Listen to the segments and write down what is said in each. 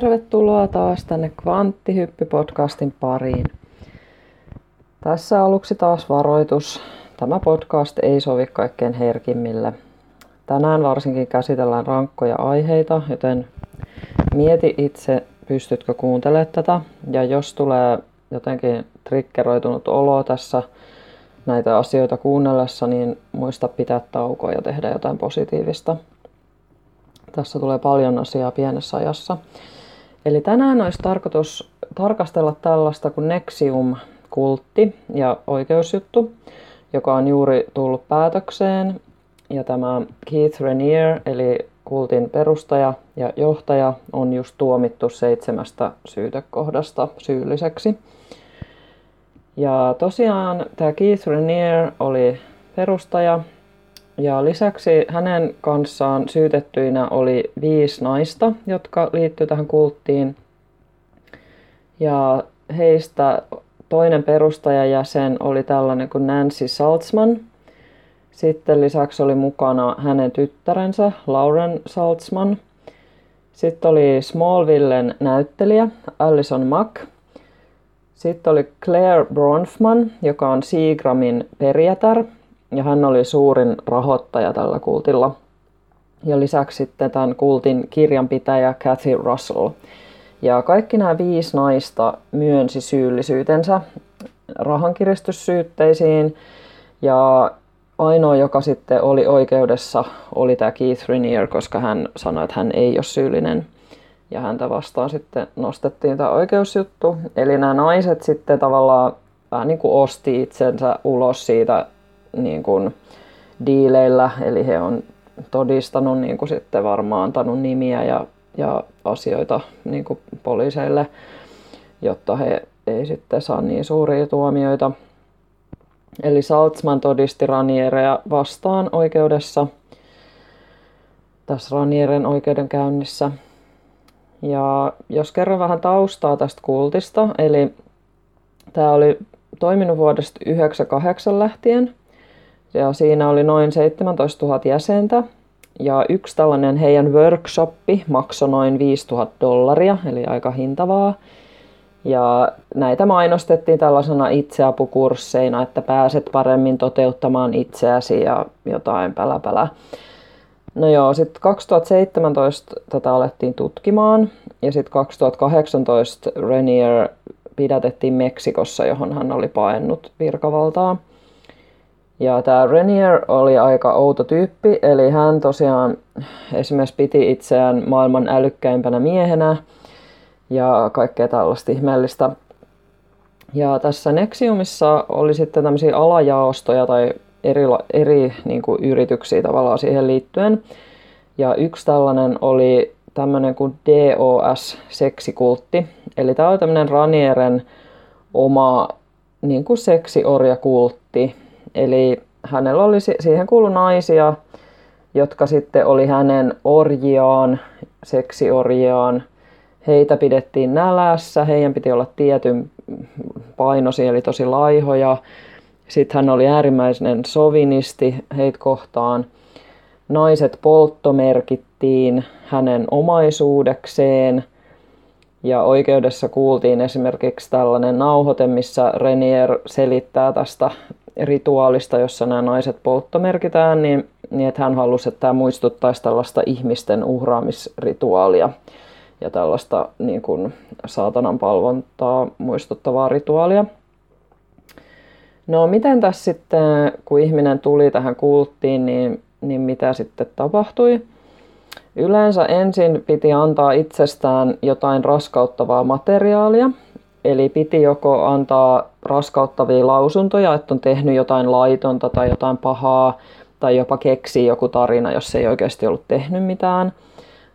Tervetuloa taas tänne Kvanttihyppy-podcastin pariin. Tässä aluksi taas varoitus. Tämä podcast ei sovi kaikkein herkimmille. Tänään varsinkin käsitellään rankkoja aiheita, joten mieti itse, pystytkö kuuntelemaan tätä. Ja jos tulee jotenkin triggeroitunut olo tässä näitä asioita kuunnellessa, niin muista pitää taukoa ja tehdä jotain positiivista. Tässä tulee paljon asiaa pienessä ajassa. Eli tänään olisi tarkoitus tarkastella tällaista kuin Nexium-kultti ja oikeusjuttu, joka on juuri tullut päätökseen. Ja tämä Keith Renier, eli kultin perustaja ja johtaja, on just tuomittu seitsemästä syytekohdasta syylliseksi. Ja tosiaan tämä Keith Renier oli perustaja ja lisäksi hänen kanssaan syytettyinä oli viisi naista, jotka liittyivät tähän kulttiin. Ja heistä toinen perustajajäsen oli tällainen kuin Nancy Saltzman. Sitten lisäksi oli mukana hänen tyttärensä Lauren Saltzman. Sitten oli Smallvillen näyttelijä Allison Mack. Sitten oli Claire Bronfman, joka on Seagramin perijätär ja hän oli suurin rahoittaja tällä kultilla. Ja lisäksi sitten tämän kultin kirjanpitäjä Kathy Russell. Ja kaikki nämä viisi naista myönsi syyllisyytensä rahankiristyssyytteisiin. Ja ainoa, joka sitten oli oikeudessa, oli tämä Keith Rainier, koska hän sanoi, että hän ei ole syyllinen. Ja häntä vastaan sitten nostettiin tämä oikeusjuttu. Eli nämä naiset sitten tavallaan vähän niin kuin osti itsensä ulos siitä niin kuin diileillä, eli he on todistanut niin kuin sitten varmaan antanut nimiä ja, ja asioita niin kuin poliiseille, jotta he ei sitten saa niin suuria tuomioita. Eli Saltzman todisti Raniereja vastaan oikeudessa, tässä Ranieren oikeudenkäynnissä. Ja jos kerron vähän taustaa tästä kultista, eli tämä oli toiminut vuodesta 1998 lähtien, ja siinä oli noin 17 000 jäsentä. Ja yksi tällainen heidän workshoppi maksoi noin 5000 dollaria, eli aika hintavaa. Ja näitä mainostettiin tällaisena itseapukursseina, että pääset paremmin toteuttamaan itseäsi ja jotain päläpälä. No joo, sitten 2017 tätä alettiin tutkimaan ja sitten 2018 Renier pidätettiin Meksikossa, johon hän oli paennut virkavaltaa. Ja tämä Renier oli aika outo tyyppi, eli hän tosiaan esimerkiksi piti itseään maailman älykkäimpänä miehenä ja kaikkea tällaista ihmeellistä. Ja tässä Nexiumissa oli sitten tämmöisiä alajaostoja tai eri, eri niin kuin yrityksiä tavallaan siihen liittyen. Ja yksi tällainen oli tämmöinen kuin DOS-seksikultti. Eli tämä oli tämmöinen Ranieren oma niin kuin seksiorjakultti, Eli hänellä oli siihen kuulu naisia, jotka sitten oli hänen orjiaan, seksiorjiaan. Heitä pidettiin nälässä, heidän piti olla tietyn painosi, eli tosi laihoja. Sitten hän oli äärimmäisen sovinisti heitä kohtaan. Naiset polttomerkittiin hänen omaisuudekseen. Ja oikeudessa kuultiin esimerkiksi tällainen nauhoite, missä Renier selittää tästä rituaalista, jossa nämä naiset polttomerkitään, niin, niin että hän halusi, että tämä muistuttaisi tällaista ihmisten uhraamisrituaalia ja tällaista niin kuin saatanan palvontaa muistuttavaa rituaalia. No miten tässä sitten, kun ihminen tuli tähän kulttiin, niin, niin mitä sitten tapahtui? Yleensä ensin piti antaa itsestään jotain raskauttavaa materiaalia, Eli piti joko antaa raskauttavia lausuntoja, että on tehnyt jotain laitonta tai jotain pahaa, tai jopa keksiä joku tarina, jos ei oikeasti ollut tehnyt mitään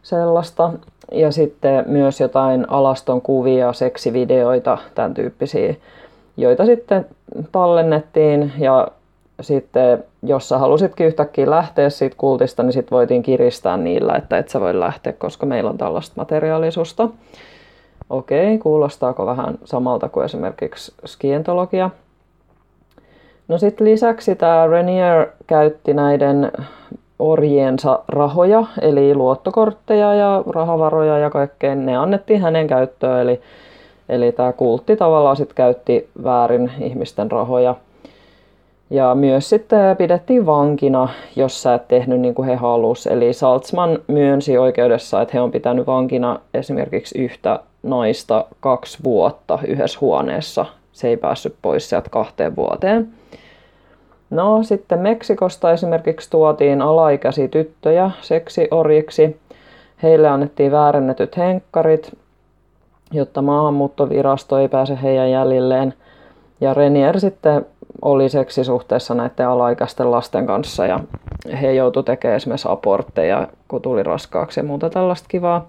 sellaista. Ja sitten myös jotain alaston kuvia, seksivideoita, tämän tyyppisiä, joita sitten tallennettiin ja sitten jos sä halusitkin yhtäkkiä lähteä siitä kultista, niin sitten voitiin kiristää niillä, että et sä voi lähteä, koska meillä on tällaista materiaalisusta. Okei, kuulostaako vähän samalta kuin esimerkiksi skientologia? No sitten lisäksi tämä Renier käytti näiden orjiensa rahoja, eli luottokortteja ja rahavaroja ja kaikkea, ne annettiin hänen käyttöön, eli, eli tämä kultti tavallaan sit käytti väärin ihmisten rahoja. Ja myös sitten pidettiin vankina, jos sä et tehnyt niin kuin he halus. Eli Saltzman myönsi oikeudessa, että he on pitänyt vankina esimerkiksi yhtä naista kaksi vuotta yhdessä huoneessa. Se ei päässyt pois sieltä kahteen vuoteen. No sitten Meksikosta esimerkiksi tuotiin alaikäisiä tyttöjä seksiorjiksi. Heille annettiin väärennetyt henkkarit, jotta maahanmuuttovirasto ei pääse heidän jäljilleen. Ja Renier sitten oli seksisuhteessa näiden alaikäisten lasten kanssa ja he joutu tekemään esimerkiksi abortteja, kun tuli raskaaksi ja muuta tällaista kivaa.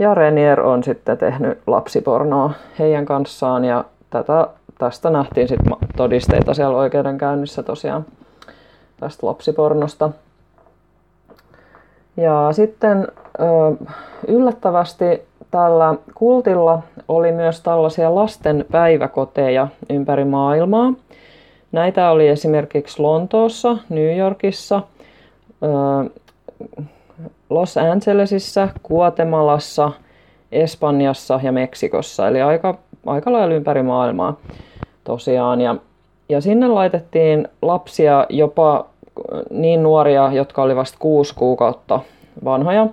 Ja Renier on sitten tehnyt lapsipornoa heidän kanssaan ja tätä, tästä nähtiin sitten todisteita siellä oikeudenkäynnissä tosiaan tästä lapsipornosta. Ja sitten yllättävästi tällä kultilla oli myös tällaisia lasten päiväkoteja ympäri maailmaa. Näitä oli esimerkiksi Lontoossa, New Yorkissa, Los Angelesissa, Guatemalassa, Espanjassa ja Meksikossa, eli aika, aika lailla ympäri maailmaa tosiaan. Ja, ja sinne laitettiin lapsia jopa niin nuoria, jotka oli vasta kuusi kuukautta vanhoja.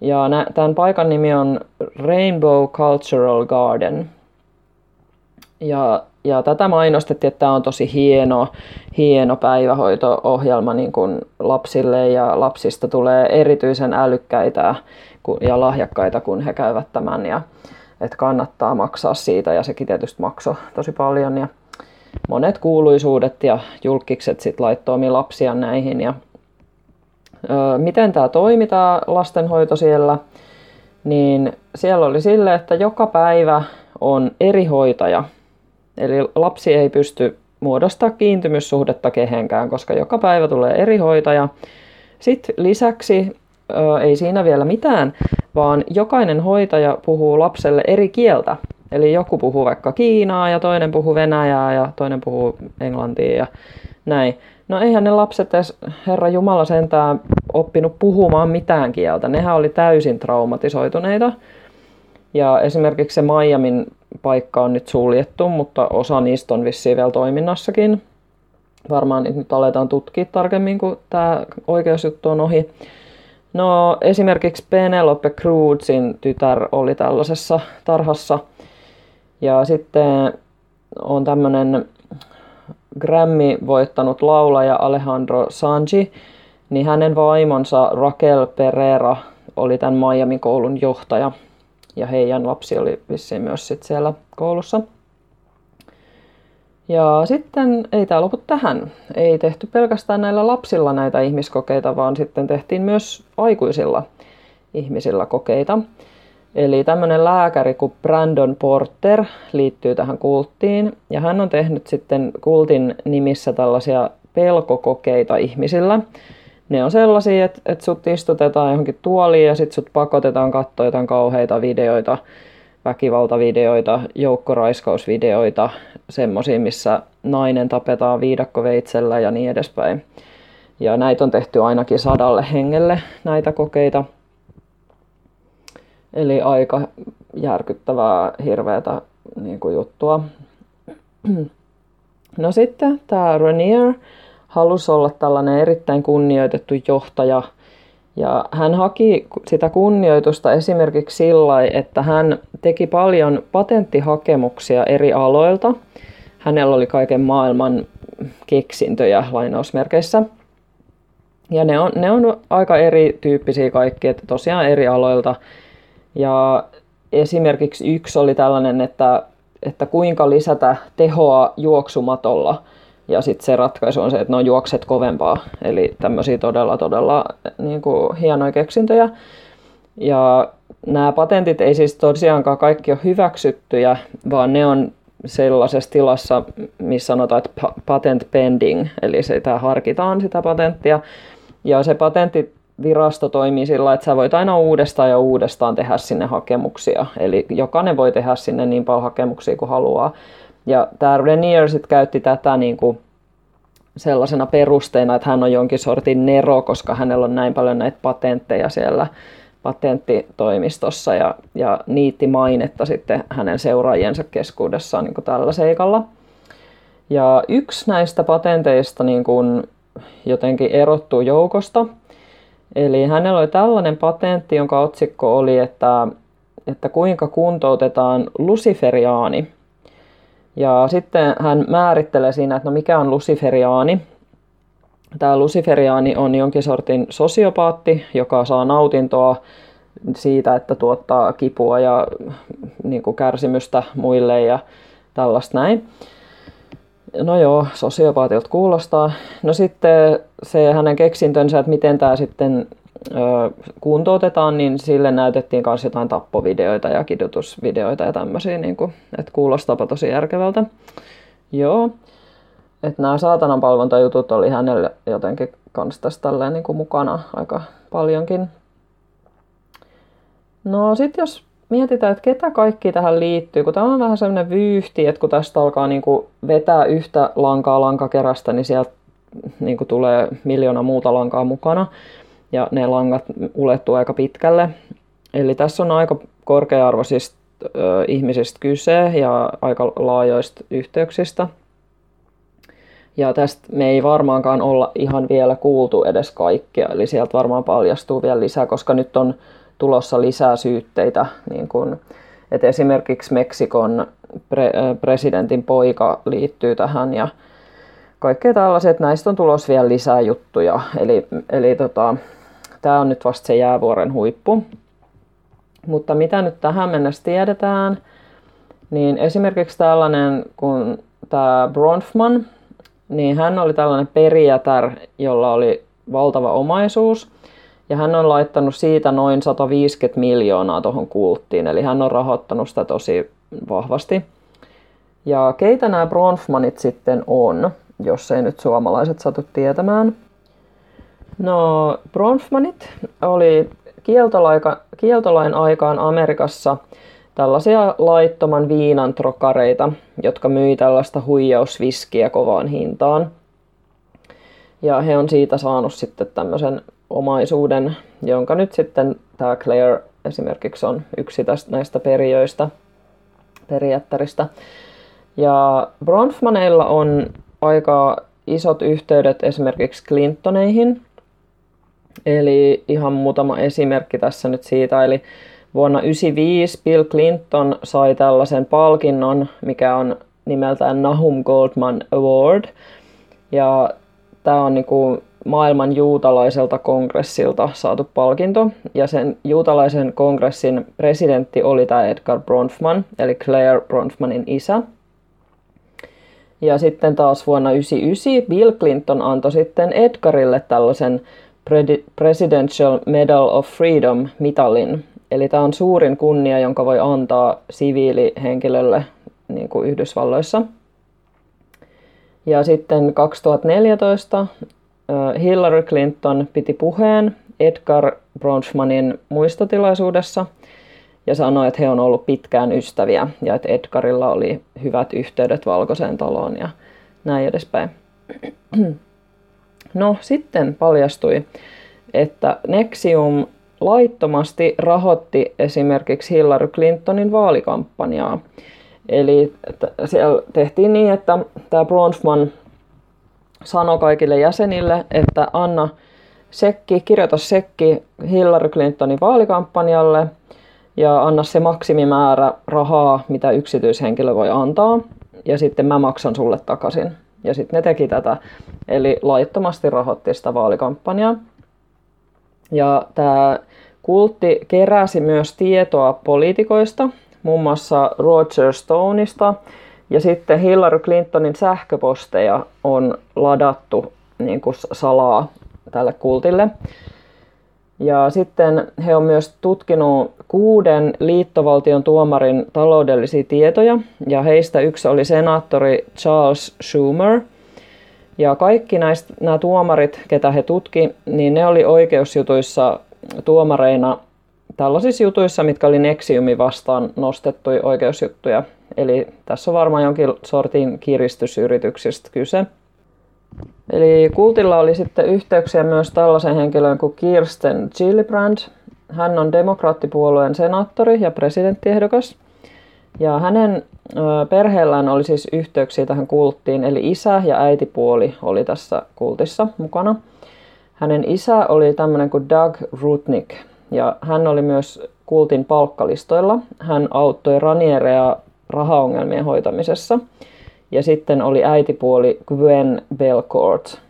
Ja tämän paikan nimi on Rainbow Cultural Garden. Ja, ja tätä mainostettiin, että tämä on tosi hieno, hieno päivähoito-ohjelma niin kuin lapsille ja lapsista tulee erityisen älykkäitä ja lahjakkaita, kun he käyvät tämän ja että kannattaa maksaa siitä. Ja sekin tietysti maksoi tosi paljon ja monet kuuluisuudet ja julkikset sit laittoi omia lapsia näihin. Ja ö, miten tämä toimi tämä lastenhoito siellä, niin siellä oli sille, että joka päivä on eri hoitaja Eli lapsi ei pysty muodostaa kiintymyssuhdetta kehenkään, koska joka päivä tulee eri hoitaja. Sitten lisäksi ei siinä vielä mitään, vaan jokainen hoitaja puhuu lapselle eri kieltä. Eli joku puhuu vaikka Kiinaa ja toinen puhuu Venäjää ja toinen puhuu Englantia ja näin. No eihän ne lapset edes, Herra Jumala sentään, oppinut puhumaan mitään kieltä. Nehän oli täysin traumatisoituneita. Ja esimerkiksi se Miamin paikka on nyt suljettu, mutta osa niistä on vissiin vielä toiminnassakin. Varmaan nyt aletaan tutkia tarkemmin, kun tämä oikeusjuttu on ohi. No esimerkiksi Penelope Cruzin tytär oli tällaisessa tarhassa. Ja sitten on tämmöinen Grammy voittanut laulaja Alejandro Sanji, niin hänen vaimonsa Raquel Pereira oli tämän Miami koulun johtaja ja heidän lapsi oli vissiin myös sit siellä koulussa. Ja sitten ei tämä lopu tähän. Ei tehty pelkästään näillä lapsilla näitä ihmiskokeita, vaan sitten tehtiin myös aikuisilla ihmisillä kokeita. Eli tämmöinen lääkäri kuin Brandon Porter liittyy tähän kulttiin ja hän on tehnyt sitten kultin nimissä tällaisia pelkokokeita ihmisillä. Ne on sellaisia, että, että sut istutetaan johonkin tuoliin ja sitten sut pakotetaan katsoa jotain kauheita videoita, väkivaltavideoita, joukkoraiskausvideoita, semmoisia, missä nainen tapetaan viidakkoveitsellä ja niin edespäin. Ja näitä on tehty ainakin sadalle hengelle näitä kokeita. Eli aika järkyttävää, hirveätä niin kuin juttua. No sitten tämä Renier, halusi olla tällainen erittäin kunnioitettu johtaja. Ja hän haki sitä kunnioitusta esimerkiksi sillä, että hän teki paljon patenttihakemuksia eri aloilta. Hänellä oli kaiken maailman keksintöjä lainausmerkeissä. Ja ne on, ne on aika erityyppisiä kaikki, että tosiaan eri aloilta. Ja esimerkiksi yksi oli tällainen, että, että kuinka lisätä tehoa juoksumatolla – ja sitten se ratkaisu on se, että no juokset kovempaa. Eli tämmöisiä todella, todella niin kuin, hienoja keksintöjä. Ja nämä patentit ei siis tosiaankaan kaikki ole hyväksyttyjä, vaan ne on sellaisessa tilassa, missä sanotaan, että patent pending, eli sitä harkitaan sitä patenttia. Ja se patenttivirasto toimii sillä, että sä voit aina uudestaan ja uudestaan tehdä sinne hakemuksia. Eli jokainen voi tehdä sinne niin paljon hakemuksia kuin haluaa. Ja tämä Renier sitten käytti tätä niin kuin sellaisena perusteena, että hän on jonkin sortin nero, koska hänellä on näin paljon näitä patentteja siellä patenttitoimistossa ja, ja niitti mainetta sitten hänen seuraajiensa keskuudessaan niin kuin tällä seikalla. Ja yksi näistä patenteista niin kuin jotenkin erottuu joukosta. Eli hänellä oli tällainen patentti, jonka otsikko oli, että, että kuinka kuntoutetaan luciferiaani. Ja sitten hän määrittelee siinä, että no mikä on luciferiaani. Tämä luciferiaani on jonkin sortin sosiopaatti, joka saa nautintoa siitä, että tuottaa kipua ja niin kuin kärsimystä muille ja tällaista näin. No joo, sosiopaatilta kuulostaa. No sitten se hänen keksintönsä, että miten tämä sitten kuntoutetaan, niin sille näytettiin myös jotain tappovideoita ja kidutusvideoita ja tämmöisiä, niin kuin, että kuulostaapa tosi järkevältä. Joo, että nämä saatanan palvontajutut oli hänelle jotenkin kans tässä niin kuin mukana aika paljonkin. No sitten jos mietitään, että ketä kaikki tähän liittyy, kun tämä on vähän sellainen vyyhti, että kun tästä alkaa niin kuin vetää yhtä lankaa lankakerästä, niin sieltä niin kuin tulee miljoona muuta lankaa mukana ja ne langat ulettuu aika pitkälle. Eli tässä on aika korkea-arvoisista ö, ihmisistä kyse ja aika laajoista yhteyksistä. Ja tästä me ei varmaankaan olla ihan vielä kuultu edes kaikkea, eli sieltä varmaan paljastuu vielä lisää, koska nyt on tulossa lisää syytteitä, niin kuin, että esimerkiksi Meksikon pre- presidentin poika liittyy tähän ja kaikkea tällaiset, näistä on tulossa vielä lisää juttuja, eli, eli tota, tämä on nyt vasta se jäävuoren huippu. Mutta mitä nyt tähän mennessä tiedetään, niin esimerkiksi tällainen kuin tämä Bronfman, niin hän oli tällainen perijätär, jolla oli valtava omaisuus. Ja hän on laittanut siitä noin 150 miljoonaa tuohon kulttiin, eli hän on rahoittanut sitä tosi vahvasti. Ja keitä nämä Bronfmanit sitten on, jos ei nyt suomalaiset satu tietämään? No, Bronfmanit oli kieltolain aikaan Amerikassa tällaisia laittoman viinan trokareita, jotka myi tällaista huijausviskiä kovaan hintaan. Ja he on siitä saanut sitten tämmöisen omaisuuden, jonka nyt sitten tämä Claire esimerkiksi on yksi tästä, näistä perijöistä, perijättäristä. Ja Bronfmaneilla on aika isot yhteydet esimerkiksi Clintoneihin. Eli ihan muutama esimerkki tässä nyt siitä. Eli vuonna 1995 Bill Clinton sai tällaisen palkinnon, mikä on nimeltään Nahum Goldman Award. Ja tämä on niinku maailman juutalaiselta kongressilta saatu palkinto. Ja sen juutalaisen kongressin presidentti oli tämä Edgar Bronfman, eli Claire Bronfmanin isä. Ja sitten taas vuonna 1999 Bill Clinton antoi sitten Edgarille tällaisen Presidential Medal of Freedom mitalin. Eli tämä on suurin kunnia, jonka voi antaa siviilihenkilölle niin kuin Yhdysvalloissa. Ja sitten 2014 Hillary Clinton piti puheen Edgar Bronfmanin muistotilaisuudessa ja sanoi, että he on ollut pitkään ystäviä ja että Edgarilla oli hyvät yhteydet Valkoiseen taloon ja näin edespäin. No sitten paljastui, että Nexium laittomasti rahoitti esimerkiksi Hillary Clintonin vaalikampanjaa. Eli siellä tehtiin niin, että tämä Bronfman sanoi kaikille jäsenille, että anna sekki, kirjoita sekki Hillary Clintonin vaalikampanjalle ja anna se maksimimäärä rahaa, mitä yksityishenkilö voi antaa, ja sitten mä maksan sulle takaisin. Ja sitten ne teki tätä, eli laittomasti rahoitti sitä vaalikampanjaa. Ja tämä kultti keräsi myös tietoa poliitikoista, muun muassa Roger Stoneista, ja sitten Hillary Clintonin sähköposteja on ladattu niin kuin salaa tälle kultille. Ja sitten he on myös tutkinut kuuden liittovaltion tuomarin taloudellisia tietoja, ja heistä yksi oli senaattori Charles Schumer. Ja kaikki näistä, nämä tuomarit, ketä he tutki, niin ne oli oikeusjutuissa tuomareina tällaisissa jutuissa, mitkä oli Nexiumi vastaan nostettuja oikeusjuttuja. Eli tässä on varmaan jonkin sortin kiristysyrityksistä kyse. Eli kultilla oli sitten yhteyksiä myös tällaisen henkilön kuin Kirsten Gillibrand. Hän on demokraattipuolueen senaattori ja presidenttiehdokas. Ja hänen perheellään oli siis yhteyksiä tähän kulttiin, eli isä ja äitipuoli oli tässä kultissa mukana. Hänen isä oli tämmöinen kuin Doug Rutnick, ja hän oli myös kultin palkkalistoilla. Hän auttoi Ranierea rahaongelmien hoitamisessa. Ja sitten oli äitipuoli Gwen Belcourt.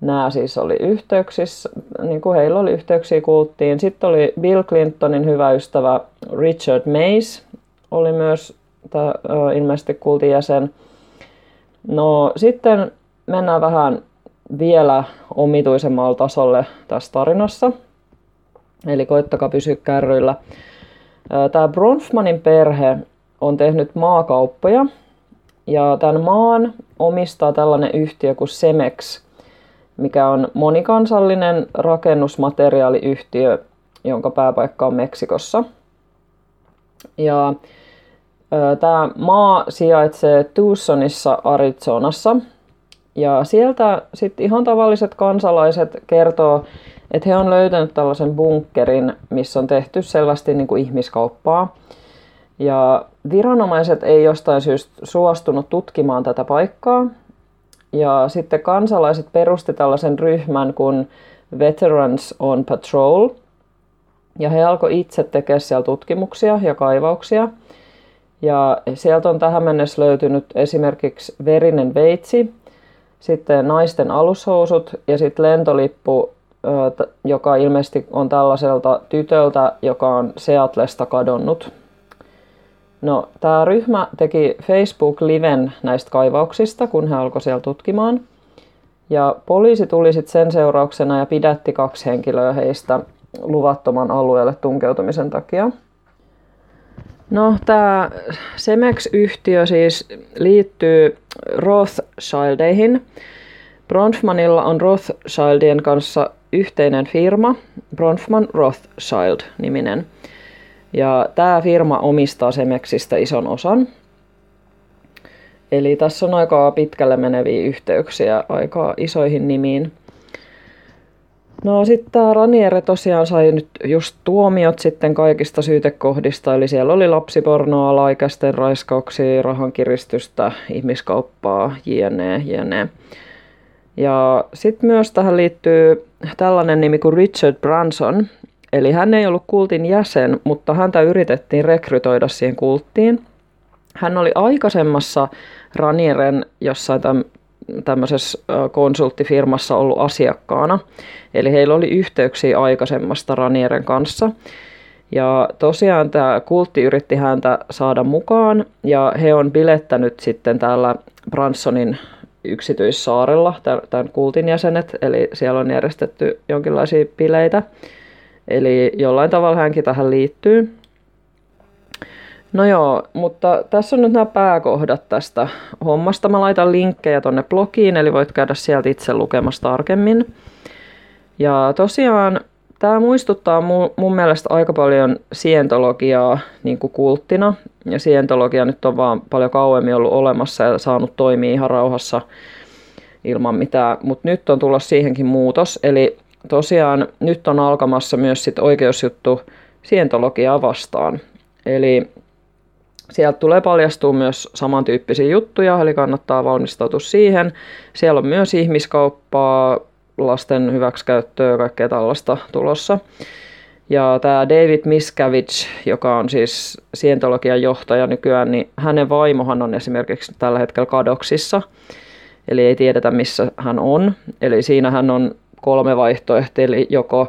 Nämä siis oli yhteyksissä, niin kuin heillä oli yhteyksiä kulttiin. Sitten oli Bill Clintonin hyvä ystävä Richard Mays, oli myös tämä, ilmeisesti kultin jäsen. No sitten mennään vähän vielä omituisemmalle tasolle tässä tarinassa. Eli koittakaa pysyä kärryillä. Tämä Bronfmanin perhe on tehnyt maakauppoja ja tämän maan omistaa tällainen yhtiö kuin Semex, mikä on monikansallinen rakennusmateriaaliyhtiö, jonka pääpaikka on Meksikossa. Ja Tämä maa sijaitsee Tucsonissa Arizonassa. Ja sieltä sitten ihan tavalliset kansalaiset kertoo, että he on löytänyt tällaisen bunkkerin, missä on tehty selvästi niin kuin ihmiskauppaa. Ja viranomaiset ei jostain syystä suostunut tutkimaan tätä paikkaa. Ja sitten kansalaiset perusti tällaisen ryhmän kuin Veterans on Patrol. Ja he alkoi itse tekemään siellä tutkimuksia ja kaivauksia – ja sieltä on tähän mennessä löytynyt esimerkiksi verinen veitsi, sitten naisten alushousut ja sitten lentolippu, joka ilmeisesti on tällaiselta tytöltä, joka on Seatlesta kadonnut. No, tämä ryhmä teki Facebook-liven näistä kaivauksista, kun he alkoi siellä tutkimaan. Ja poliisi tuli sitten sen seurauksena ja pidätti kaksi henkilöä heistä luvattoman alueelle tunkeutumisen takia. No, tämä Cemex-yhtiö siis liittyy Rothschildeihin. Bronfmanilla on Rothschildien kanssa yhteinen firma, Bronfman Rothschild-niminen. Ja tämä firma omistaa Semexistä ison osan. Eli tässä on aika pitkälle meneviä yhteyksiä aika isoihin nimiin. No sitten tämä Raniere tosiaan sai nyt just tuomiot sitten kaikista syytekohdista, eli siellä oli lapsipornoa, alaikäisten raiskauksia, rahankiristystä, ihmiskauppaa, jne, jne. Ja sitten myös tähän liittyy tällainen nimi kuin Richard Branson, eli hän ei ollut kultin jäsen, mutta häntä yritettiin rekrytoida siihen kulttiin. Hän oli aikaisemmassa Ranieren jossain tämmöisessä konsulttifirmassa ollut asiakkaana. Eli heillä oli yhteyksiä aikaisemmasta Ranieren kanssa. Ja tosiaan tämä kultti yritti häntä saada mukaan ja he on bilettänyt sitten täällä Bransonin yksityissaarella tämän kultin jäsenet, eli siellä on järjestetty jonkinlaisia bileitä. Eli jollain tavalla hänkin tähän liittyy. No joo, mutta tässä on nyt nämä pääkohdat tästä hommasta. Mä laitan linkkejä tonne blogiin, eli voit käydä sieltä itse lukemassa tarkemmin. Ja tosiaan tämä muistuttaa mun mielestä aika paljon sientologiaa niin kuin kulttina. Ja sientologia nyt on vaan paljon kauemmin ollut olemassa ja saanut toimia ihan rauhassa ilman mitään. Mutta nyt on tullut siihenkin muutos. Eli tosiaan nyt on alkamassa myös sit oikeusjuttu sientologiaa vastaan. Eli Sieltä tulee paljastua myös samantyyppisiä juttuja, eli kannattaa valmistautua siihen. Siellä on myös ihmiskauppaa, lasten hyväksikäyttöä ja kaikkea tällaista tulossa. Ja tämä David Miscavige, joka on siis sientologian johtaja nykyään, niin hänen vaimohan on esimerkiksi tällä hetkellä kadoksissa. Eli ei tiedetä, missä hän on. Eli siinä hän on kolme vaihtoehtoa, eli joko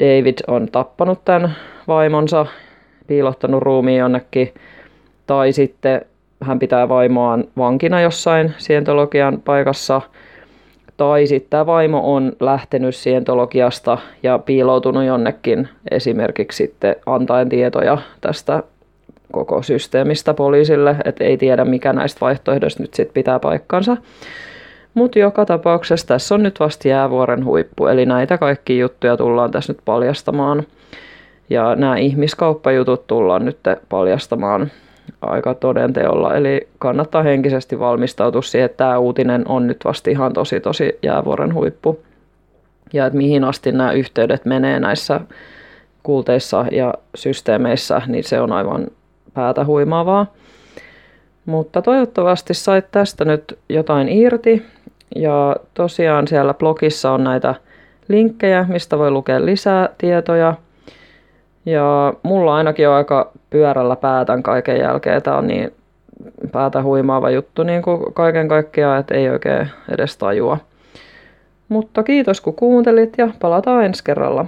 David on tappanut tämän vaimonsa, piilottanut ruumiin jonnekin tai sitten hän pitää vaimoaan vankina jossain sientologian paikassa, tai sitten tämä vaimo on lähtenyt sientologiasta ja piiloutunut jonnekin esimerkiksi sitten antaen tietoja tästä koko systeemistä poliisille, että ei tiedä mikä näistä vaihtoehdoista nyt sitten pitää paikkansa. Mutta joka tapauksessa tässä on nyt vasta jäävuoren huippu, eli näitä kaikki juttuja tullaan tässä nyt paljastamaan. Ja nämä ihmiskauppajutut tullaan nyt paljastamaan aika todenteolla. Eli kannattaa henkisesti valmistautua siihen, että tämä uutinen on nyt vasta ihan tosi tosi jäävuoren huippu. Ja että mihin asti nämä yhteydet menee näissä kulteissa ja systeemeissä, niin se on aivan päätä huimaavaa. Mutta toivottavasti sait tästä nyt jotain irti. Ja tosiaan siellä blogissa on näitä linkkejä, mistä voi lukea lisää tietoja. Ja mulla ainakin on aika pyörällä päätän kaiken jälkeen. Tämä on niin päätä huimaava juttu niin kuin kaiken kaikkiaan, että ei oikein edes tajua. Mutta kiitos kun kuuntelit ja palataan ensi kerralla.